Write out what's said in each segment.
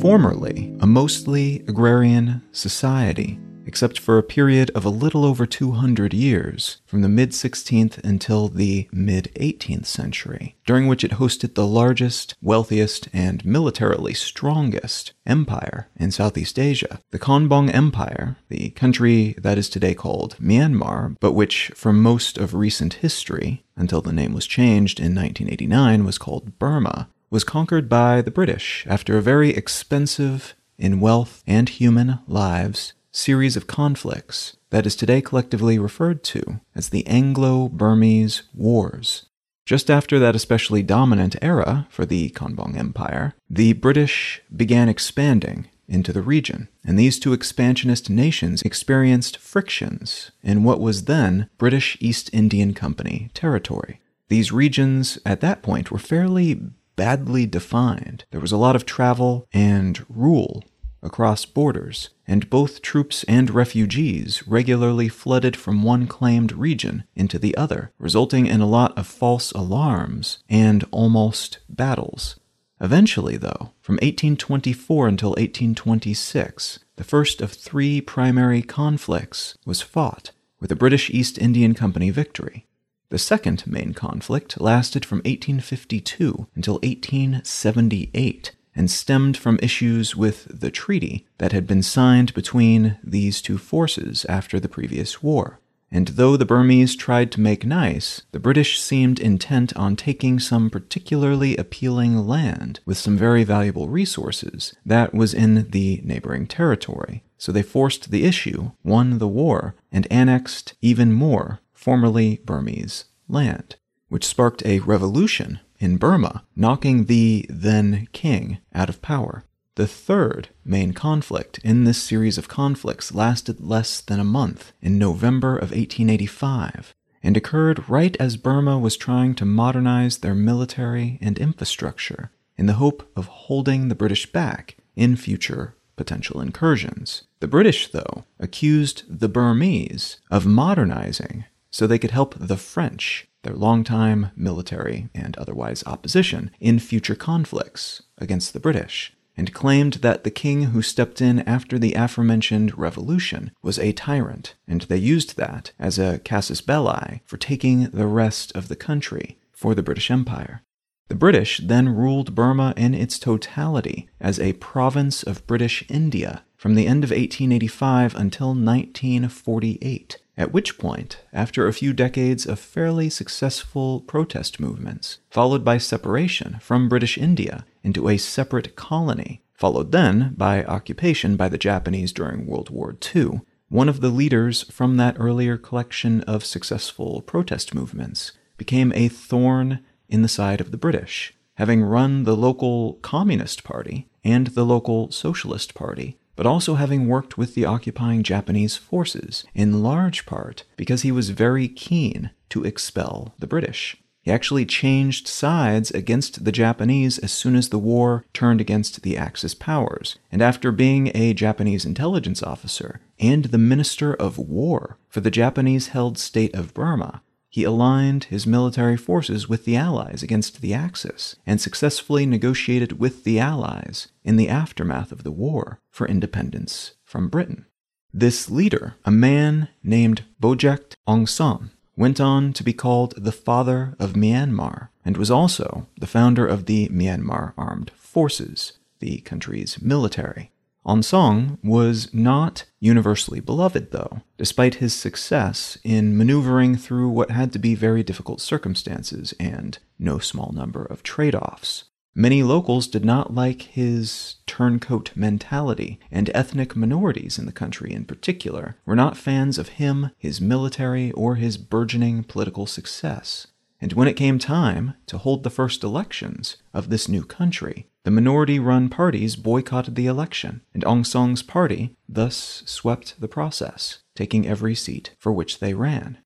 Formerly a mostly agrarian society, except for a period of a little over 200 years, from the mid 16th until the mid 18th century, during which it hosted the largest, wealthiest, and militarily strongest empire in Southeast Asia. The Konbaung Empire, the country that is today called Myanmar, but which for most of recent history, until the name was changed in 1989, was called Burma, was conquered by the British after a very expensive, in wealth and human lives, series of conflicts that is today collectively referred to as the Anglo Burmese Wars. Just after that especially dominant era for the Konbaung Empire, the British began expanding into the region, and these two expansionist nations experienced frictions in what was then British East Indian Company territory. These regions at that point were fairly badly defined. There was a lot of travel and rule across borders, and both troops and refugees regularly flooded from one claimed region into the other, resulting in a lot of false alarms and almost battles. Eventually, though, from 1824 until 1826, the first of three primary conflicts was fought, with the British East Indian Company victory. The second main conflict lasted from 1852 until 1878 and stemmed from issues with the treaty that had been signed between these two forces after the previous war. And though the Burmese tried to make nice, the British seemed intent on taking some particularly appealing land with some very valuable resources that was in the neighboring territory. So they forced the issue, won the war, and annexed even more formerly Burmese land, which sparked a revolution in Burma, knocking the then king out of power. The third main conflict in this series of conflicts lasted less than a month in November of 1885 and occurred right as Burma was trying to modernize their military and infrastructure in the hope of holding the British back in future potential incursions. The British, though, accused the Burmese of modernizing so they could help the French, their longtime military and otherwise opposition, in future conflicts against the British, and claimed that the king who stepped in after the aforementioned revolution was a tyrant, and they used that as a casus belli for taking the rest of the country for the British Empire. The British then ruled Burma in its totality as a province of British India from the end of 1885 until 1948, at which point, after a few decades of fairly successful protest movements, followed by separation from British India into a separate colony, followed then by occupation by the Japanese during World War II, one of the leaders from that earlier collection of successful protest movements became a thorn in the side of the British, having run the local Communist Party and the local Socialist Party but also having worked with the occupying Japanese forces, in large part because he was very keen to expel the British. He actually changed sides against the Japanese as soon as the war turned against the Axis powers, and after being a Japanese intelligence officer and the Minister of War for the Japanese held state of Burma, he aligned his military forces with the Allies against the Axis and successfully negotiated with the Allies in the aftermath of the war for independence from Britain. This leader, a man named Bogyoke San, went on to be called the father of Myanmar and was also the founder of the Myanmar Armed Forces, the country's military. Aung San was not universally beloved, though, despite his success in maneuvering through what had to be very difficult circumstances and no small number of trade offs. Many locals did not like his turncoat mentality, and ethnic minorities in the country in particular were not fans of him, his military, or his burgeoning political success. And when it came time to hold the first elections of this new country, the minority run parties boycotted the election, and Aung San's party thus swept the process, taking every seat for which they ran.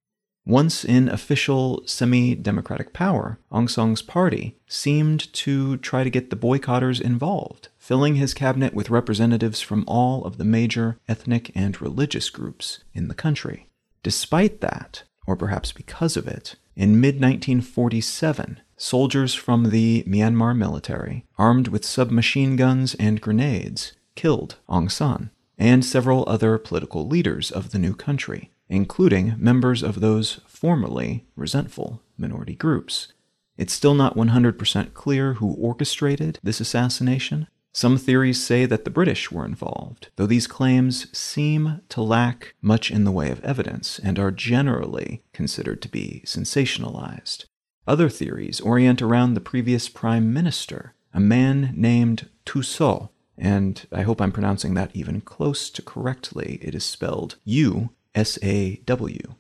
Once in official semi democratic power, Aung San's party seemed to try to get the boycotters involved filling his cabinet with representatives from all of the major ethnic and religious groups in the country. Despite that, or perhaps because of it, in mid 1947, soldiers from the Myanmar military, armed with submachine guns and grenades, killed Aung San and several other political leaders of the new country, including members of those formerly resentful minority groups. It's still not 100% clear who orchestrated this assassination. Some theories say that the British were involved, though these claims seem to lack much in the way of evidence and are generally considered to be sensationalized. Other theories orient around the previous prime minister, a man named Tusaw, and I hope I'm pronouncing that even close to correctly. It is spelled U S A W.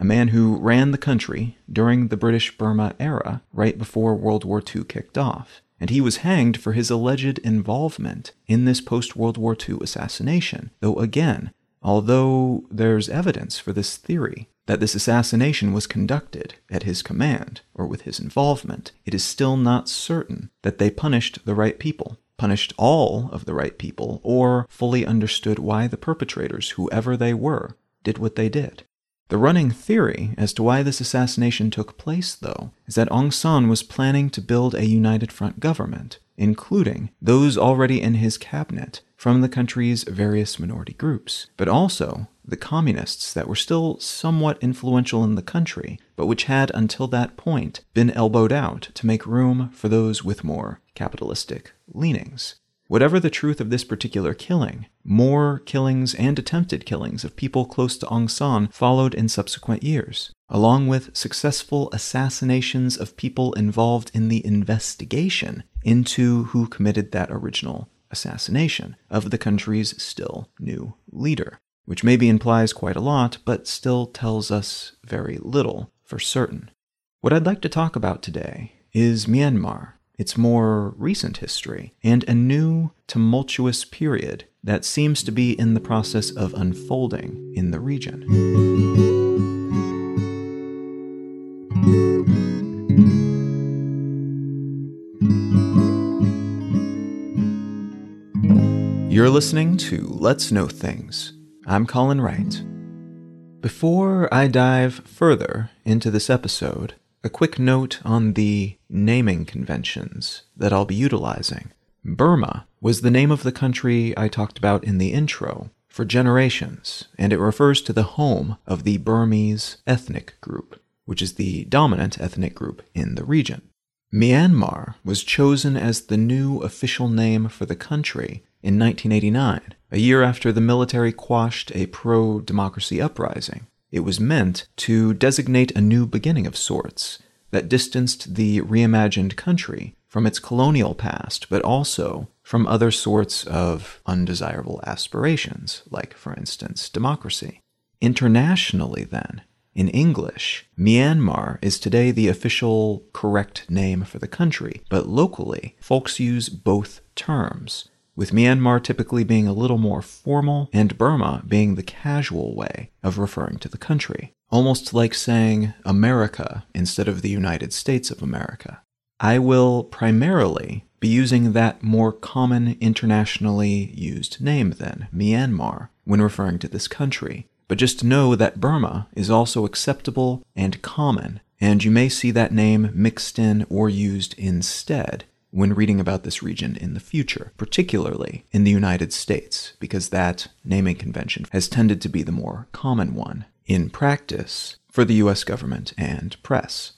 A man who ran the country during the British Burma era, right before World War II kicked off. And he was hanged for his alleged involvement in this post World War II assassination. Though, again, although there's evidence for this theory that this assassination was conducted at his command or with his involvement, it is still not certain that they punished the right people punished all of the right people, or fully understood why the perpetrators, whoever they were, did what they did. The running theory as to why this assassination took place, though, is that Aung San was planning to build a united front government, including those already in his cabinet from the country's various minority groups, but also the communists that were still somewhat influential in the country, but which had until that point been elbowed out to make room for those with more capitalistic leanings. Whatever the truth of this particular killing, more killings and attempted killings of people close to Aung San followed in subsequent years, along with successful assassinations of people involved in the investigation into who committed that original assassination of the country's still new leader which maybe implies quite a lot, but still tells us very little for certain. What I'd like to talk about today is Myanmar, its more recent history, and a new, tumultuous period that seems to be in the process of unfolding in the region. You're listening to Let's Know Things I'm Colin Wright. Before I dive further into this episode, a quick note on the naming conventions that I'll be utilizing. Burma was the name of the country I talked about in the intro for generations, and it refers to the home of the Burmese ethnic group, which is the dominant ethnic group in the region. Myanmar was chosen as the new official name for the country in 1989 a year after the military quashed a pro democracy uprising. It was meant to designate a new beginning of sorts that distanced the reimagined country from its colonial past, but also from other sorts of undesirable aspirations, like, for instance, democracy. Internationally, then, in English, Myanmar is today the official correct name for the country, but locally, folks use both terms with Myanmar typically being a little more formal and Burma being the casual way of referring to the country, almost like saying America instead of the United States of America. I will primarily be using that more common internationally used name then, Myanmar, when referring to this country. But just know that Burma is also acceptable and common, and you may see that name mixed in or used instead when reading about this region in the future, particularly in the United States, because that naming convention has tended to be the more common one in practice for the US government and press.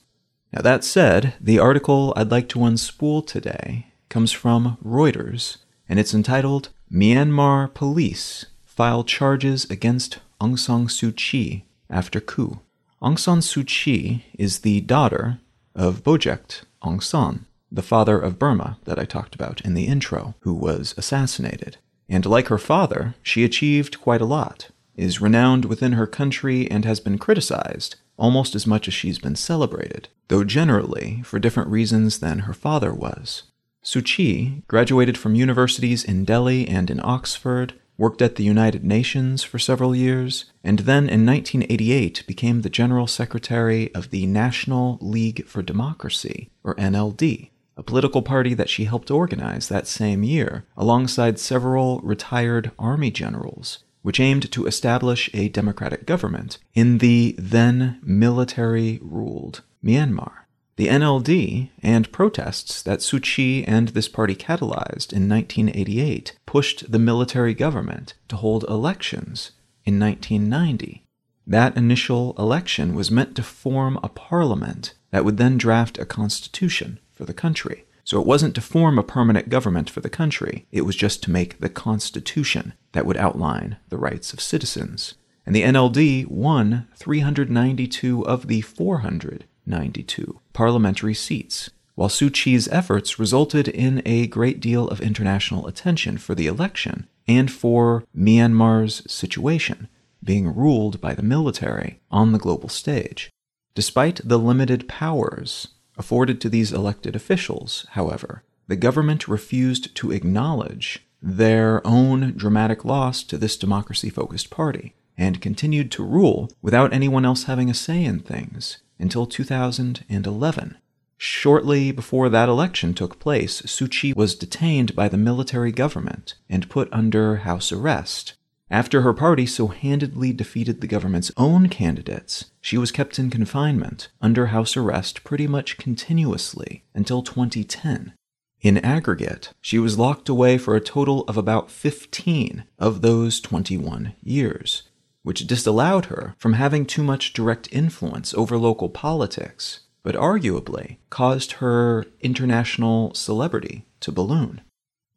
Now, that said, the article I'd like to unspool today comes from Reuters, and it's entitled Myanmar Police File Charges Against Aung San Suu Kyi After Coup. Aung San Suu Kyi is the daughter of Bogyoke Aung San, the father of Burma that I talked about in the intro, who was assassinated. And like her father, she achieved quite a lot, is renowned within her country, and has been criticized almost as much as she's been celebrated, though generally for different reasons than her father was. Suu Kyi graduated from universities in Delhi and in Oxford, worked at the United Nations for several years, and then in 1988 became the General Secretary of the National League for Democracy, or NLD, a political party that she helped organize that same year, alongside several retired army generals, which aimed to establish a democratic government in the then military ruled Myanmar. The NLD and protests that Suu Kyi and this party catalyzed in 1988 pushed the military government to hold elections in 1990. That initial election was meant to form a parliament that would then draft a constitution for the country. So it wasn't to form a permanent government for the country, it was just to make the constitution that would outline the rights of citizens. And the NLD won 392 of the 492 parliamentary seats, while Suu Kyi's efforts resulted in a great deal of international attention for the election and for Myanmar's situation, being ruled by the military on the global stage. Despite the limited powers afforded to these elected officials, however, the government refused to acknowledge their own dramatic loss to this democracy focused party and continued to rule without anyone else having a say in things, until 2011. Shortly before that election took place, Suu Kyi was detained by the military government and put under house arrest. After her party so handedly defeated the government's own candidates, she was kept in confinement under house arrest pretty much continuously until 2010. In aggregate, she was locked away for a total of about 15 of those 21 years, which disallowed her from having too much direct influence over local politics, but arguably caused her international celebrity to balloon.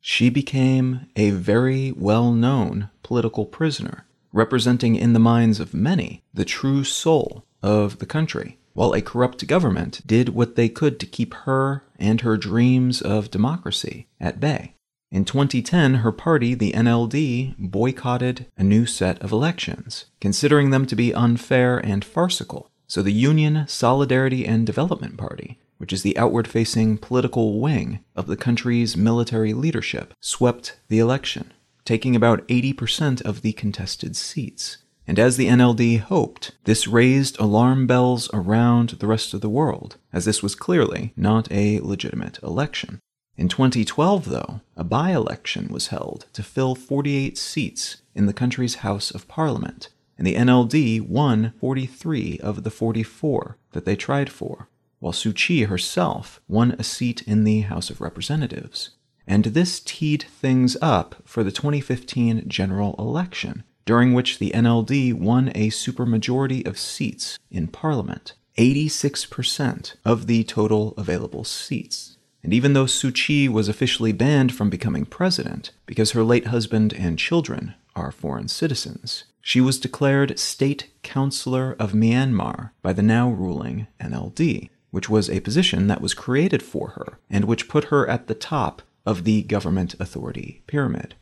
She became a very well known political prisoner, representing in the minds of many the true soul of the country, while a corrupt government did what they could to keep her and her dreams of democracy at bay. In 2010, her party, the NLD, boycotted a new set of elections, considering them to be unfair and farcical. So the Union Solidarity and Development Party, which is the outward facing political wing of the country's military leadership, swept the election, taking about 80% of the contested seats. And as the NLD hoped, this raised alarm bells around the rest of the world, as this was clearly not a legitimate election. In 2012, though, a by election was held to fill 48 seats in the country's House of Parliament, and the NLD won 43 of the 44 that they tried for, while Suu Kyi herself won a seat in the House of Representatives. And this teed things up for the 2015 general election, during which the NLD won a supermajority of seats in Parliament, 86% of the total available seats. And even though Suu Kyi was officially banned from becoming president because her late husband and children are foreign citizens, she was declared State Councillor of Myanmar by the now ruling NLD, which was a position that was created for her and which put her at the top of the government authority pyramid.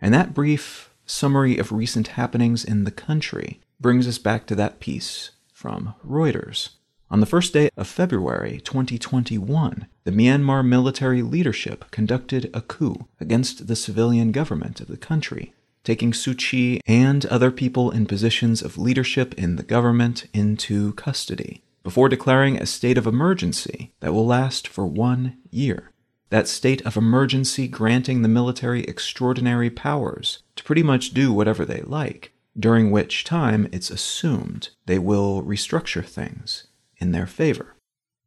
And that brief summary of recent happenings in the country brings us back to that piece from Reuters. On the first day of February 2021, the Myanmar military leadership conducted a coup against the civilian government of the country, taking Suu Kyi and other people in positions of leadership in the government into custody, before declaring a state of emergency that will last for one year. That state of emergency granting the military extraordinary powers to pretty much do whatever they like, during which time it's assumed they will restructure things in their favor.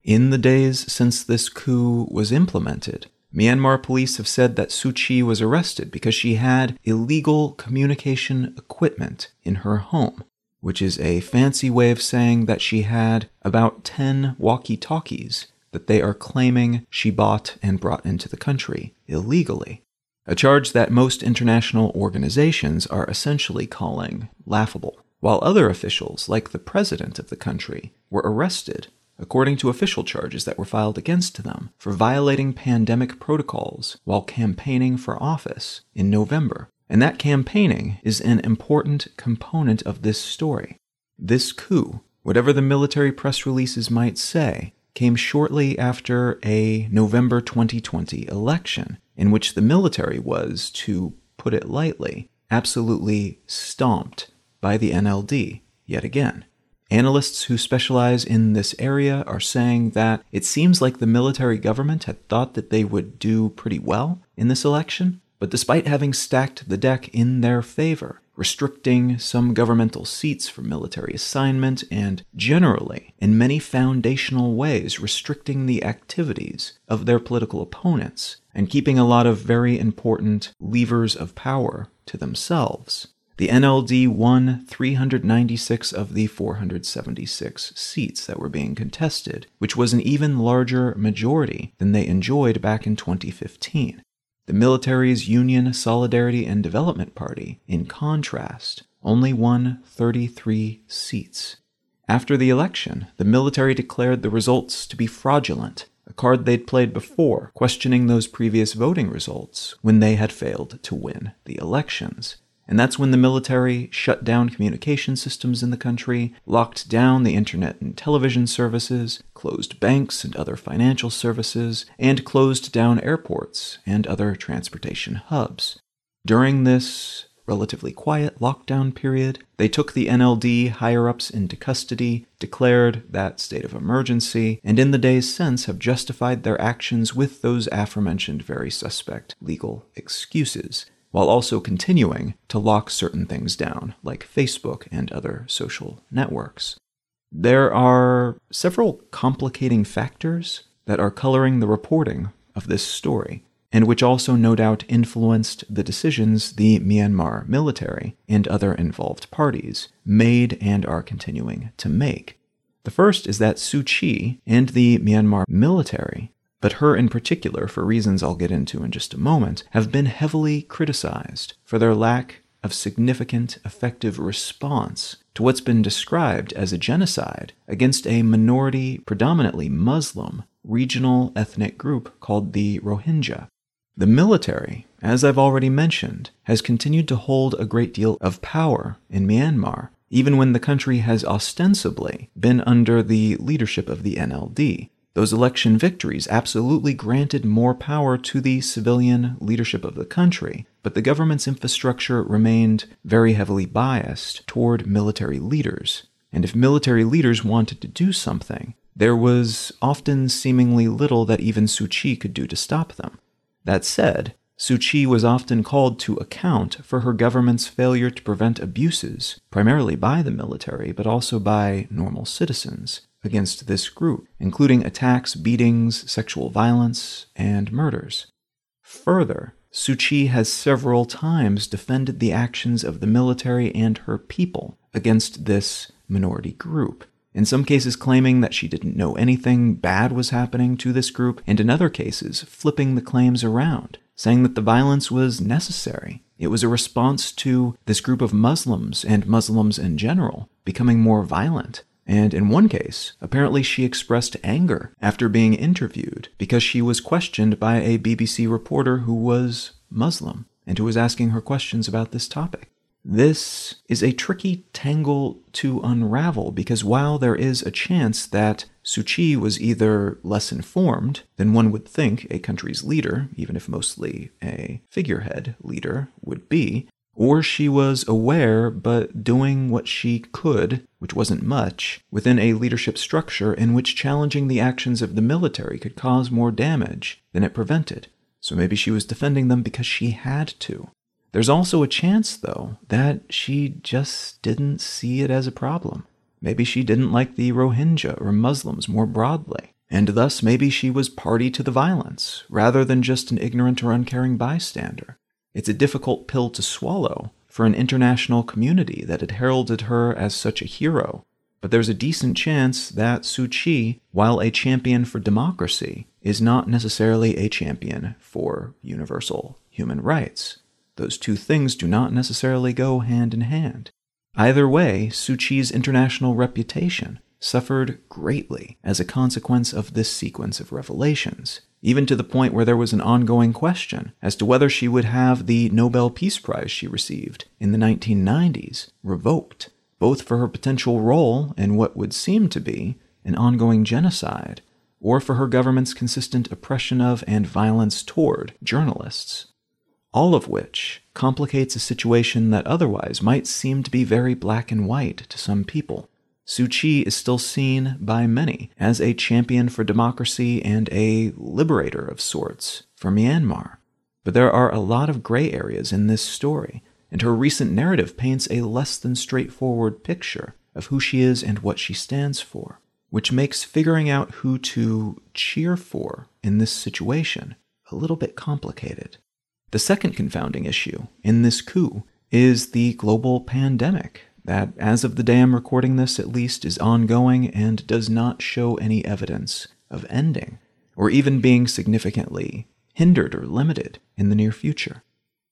In the days since this coup was implemented, Myanmar police have said that Suu Kyi was arrested because she had illegal communication equipment in her home, which is a fancy way of saying that she had about 10 walkie talkies that they are claiming she bought and brought into the country illegally. A charge that most international organizations are essentially calling laughable while other officials, like the president of the country, were arrested according to official charges that were filed against them for violating pandemic protocols while campaigning for office in November. And that campaigning is an important component of this story. This coup, whatever the military press releases might say, came shortly after a November 2020 election, in which the military was, to put it lightly, absolutely stomped by the NLD yet again. Analysts who specialize in this area are saying that it seems like the military government had thought that they would do pretty well in this election, but despite having stacked the deck in their favor, restricting some governmental seats for military assignment, and generally, in many foundational ways, restricting the activities of their political opponents, and keeping a lot of very important levers of power to themselves. The NLD won 396 of the 476 seats that were being contested, which was an even larger majority than they enjoyed back in 2015. The military's Union Solidarity and Development Party, in contrast, only won 33 seats. After the election, the military declared the results to be fraudulent, a card they'd played before, questioning those previous voting results when they had failed to win the elections. And that's when the military shut down communication systems in the country, locked down the internet and television services, closed banks and other financial services, and closed down airports and other transportation hubs. During this relatively quiet lockdown period, they took the NLD higher ups into custody, declared that state of emergency, and in the days since have justified their actions with those aforementioned very suspect legal excuses while also continuing to lock certain things down, like Facebook and other social networks. There are several complicating factors that are coloring the reporting of this story, and which also no doubt influenced the decisions the Myanmar military and other involved parties made and are continuing to make. The first is that Suu Kyi and the Myanmar military but her in particular, for reasons I'll get into in just a moment, have been heavily criticized for their lack of significant, effective response to what's been described as a genocide against a minority, predominantly Muslim, regional ethnic group called the Rohingya. The military, as I've already mentioned, has continued to hold a great deal of power in Myanmar, even when the country has ostensibly been under the leadership of the NLD, those election victories absolutely granted more power to the civilian leadership of the country, but the government's infrastructure remained very heavily biased toward military leaders. And if military leaders wanted to do something, there was often seemingly little that even Suu Kyi could do to stop them. That said, Suu Kyi was often called to account for her government's failure to prevent abuses, primarily by the military, but also by normal citizens against this group, including attacks, beatings, sexual violence, and murders. Further, Suu Kyi has several times defended the actions of the military and her people against this minority group, in some cases claiming that she didn't know anything bad was happening to this group, and in other cases flipping the claims around, saying that the violence was necessary. It was a response to this group of Muslims and Muslims in general becoming more violent and in one case, apparently she expressed anger after being interviewed because she was questioned by a BBC reporter who was Muslim and who was asking her questions about this topic. This is a tricky tangle to unravel because while there is a chance that Suu Kyi was either less informed than one would think a country's leader, even if mostly a figurehead leader, would be, or she was aware but doing what she could, which wasn't much, within a leadership structure in which challenging the actions of the military could cause more damage than it prevented. So maybe she was defending them because she had to. There's also a chance, though, that she just didn't see it as a problem. Maybe she didn't like the Rohingya or Muslims more broadly, and thus maybe she was party to the violence, rather than just an ignorant or uncaring bystander. It's a difficult pill to swallow for an international community that had heralded her as such a hero, but there's a decent chance that Suu Kyi, while a champion for democracy, is not necessarily a champion for universal human rights. Those two things do not necessarily go hand in hand. Either way, Suu Kyi's international reputation suffered greatly as a consequence of this sequence of revelations, even to the point where there was an ongoing question as to whether she would have the Nobel Peace Prize she received in the 1990s revoked, both for her potential role in what would seem to be an ongoing genocide, or for her government's consistent oppression of and violence toward journalists. All of which complicates a situation that otherwise might seem to be very black and white to some people. Suu Kyi is still seen by many as a champion for democracy and a liberator of sorts for Myanmar. But there are a lot of gray areas in this story, and her recent narrative paints a less than straightforward picture of who she is and what she stands for, which makes figuring out who to cheer for in this situation a little bit complicated. The second confounding issue in this coup is the global pandemic that, as of the day I'm recording this at least, is ongoing and does not show any evidence of ending, or even being significantly hindered or limited in the near future.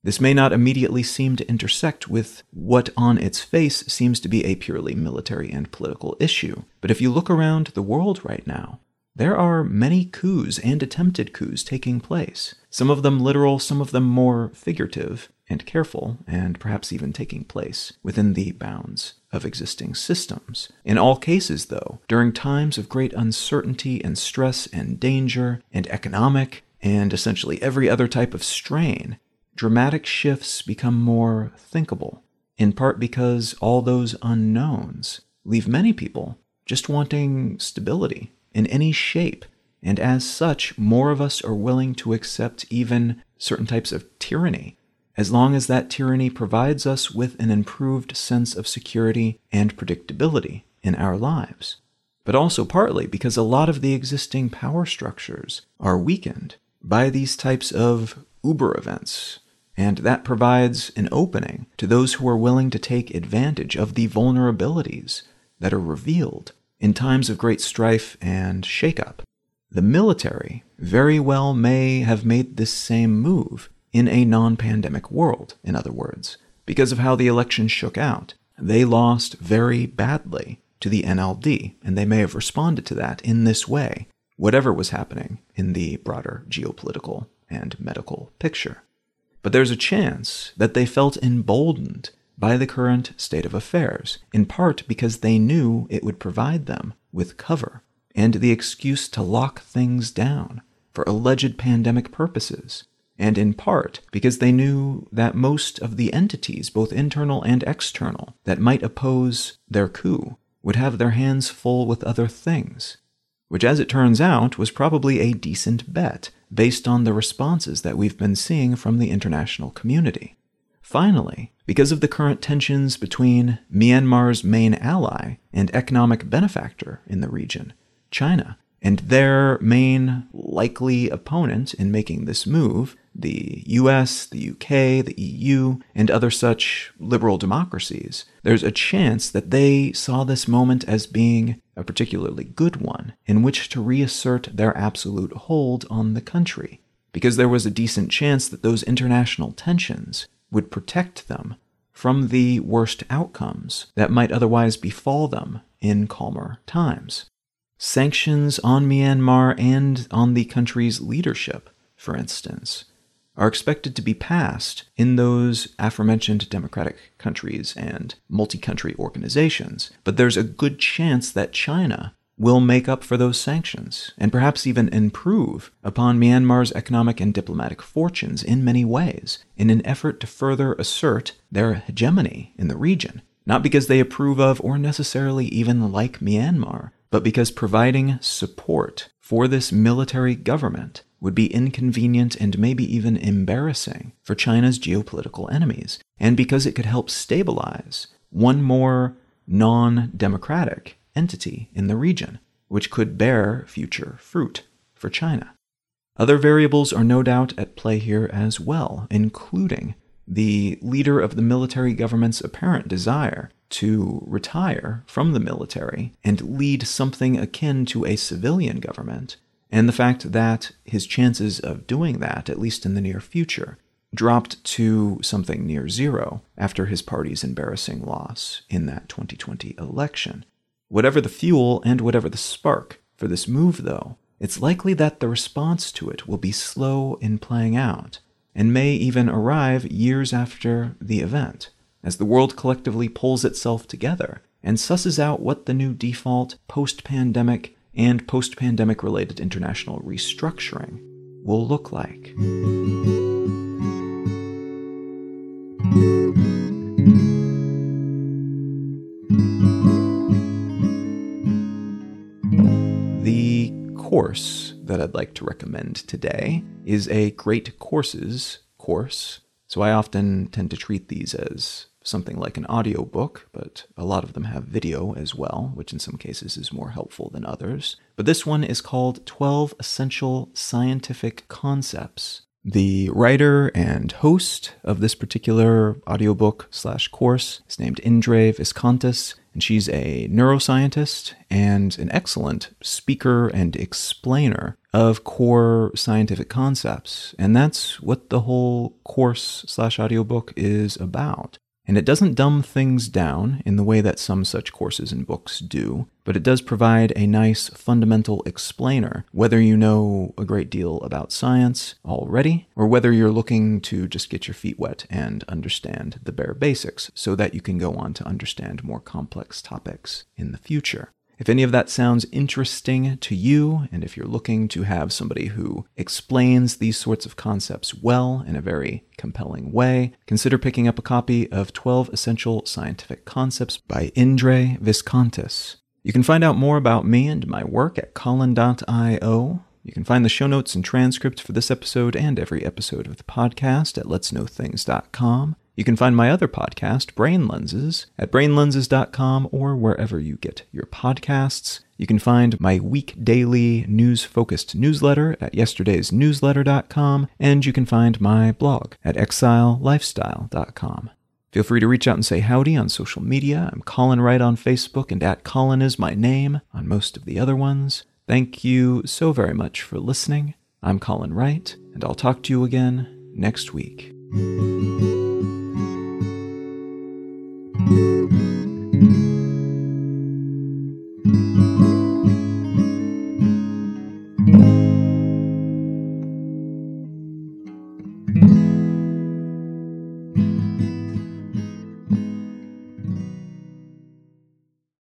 This may not immediately seem to intersect with what on its face seems to be a purely military and political issue, but if you look around the world right now, there are many coups and attempted coups taking place, some of them literal, some of them more figurative and careful, and perhaps even taking place within the bounds of existing systems. In all cases, though, during times of great uncertainty and stress and danger and economic and essentially every other type of strain, dramatic shifts become more thinkable, in part because all those unknowns leave many people just wanting stability in any shape, and as such, more of us are willing to accept even certain types of tyranny, as long as that tyranny provides us with an improved sense of security and predictability in our lives. But also partly because a lot of the existing power structures are weakened by these types of uber events. And that provides an opening to those who are willing to take advantage of the vulnerabilities that are revealed in times of great strife and shakeup. The military very well may have made this same move in a non pandemic world, in other words, because of how the election shook out. They lost very badly to the NLD, and they may have responded to that in this way, whatever was happening in the broader geopolitical and medical picture but there's a chance that they felt emboldened by the current state of affairs, in part because they knew it would provide them with cover and the excuse to lock things down for alleged pandemic purposes, and in part because they knew that most of the entities, both internal and external, that might oppose their coup would have their hands full with other things, which, as it turns out, was probably a decent bet based on the responses that we've been seeing from the international community. Finally, because of the current tensions between Myanmar's main ally and economic benefactor in the region, China, and their main likely opponent in making this move, the US, the UK, the EU, and other such liberal democracies, there's a chance that they saw this moment as being a particularly good one in which to reassert their absolute hold on the country, because there was a decent chance that those international tensions would protect them from the worst outcomes that might otherwise befall them in calmer times. Sanctions on Myanmar and on the country's leadership, for instance, are expected to be passed in those aforementioned democratic countries and multi country organizations, but there's a good chance that China will make up for those sanctions and perhaps even improve upon Myanmar's economic and diplomatic fortunes in many ways in an effort to further assert their hegemony in the region, not because they approve of or necessarily even like Myanmar, but because providing support for this military government would be inconvenient and maybe even embarrassing for China's geopolitical enemies, and because it could help stabilize one more non democratic entity in the region, which could bear future fruit for China. Other variables are no doubt at play here as well, including the leader of the military government's apparent desire to retire from the military and lead something akin to a civilian government, and the fact that his chances of doing that, at least in the near future, dropped to something near zero after his party's embarrassing loss in that 2020 election. Whatever the fuel and whatever the spark for this move, though, it's likely that the response to it will be slow in playing out, and may even arrive years after the event as the world collectively pulls itself together and susses out what the new default post pandemic and post pandemic related international restructuring will look like. Course that I'd like to recommend today is a Great Courses course. So I often tend to treat these as something like an audiobook, but a lot of them have video as well, which in some cases is more helpful than others. But this one is called 12 Essential Scientific Concepts. The writer and host of this particular audiobook slash course is named Indre Viskontas, and she's a neuroscientist and an excellent speaker and explainer of core scientific concepts. And that's what the whole course slash audiobook is about. And it doesn't dumb things down in the way that some such courses and books do, but it does provide a nice fundamental explainer, whether you know a great deal about science already, or whether you're looking to just get your feet wet and understand the bare basics so that you can go on to understand more complex topics in the future. If any of that sounds interesting to you, and if you're looking to have somebody who explains these sorts of concepts well in a very compelling way, consider picking up a copy of 12 Essential Scientific Concepts by Indre Viskontas. You can find out more about me and my work at Colin.io. You can find the show notes and transcripts for this episode and every episode of the podcast at letsknowthings.com. You can find my other podcast, Brain Lenses, at brainlenses.com or wherever you get your podcasts. You can find my week daily news focused newsletter at yesterdaysnewsletter.com, and you can find my blog at exilelifestyle.com. Feel free to reach out and say howdy on social media. I'm Colin Wright on Facebook, and at Colin is my name on most of the other ones. Thank you so very much for listening. I'm Colin Wright, and I'll talk to you again next week.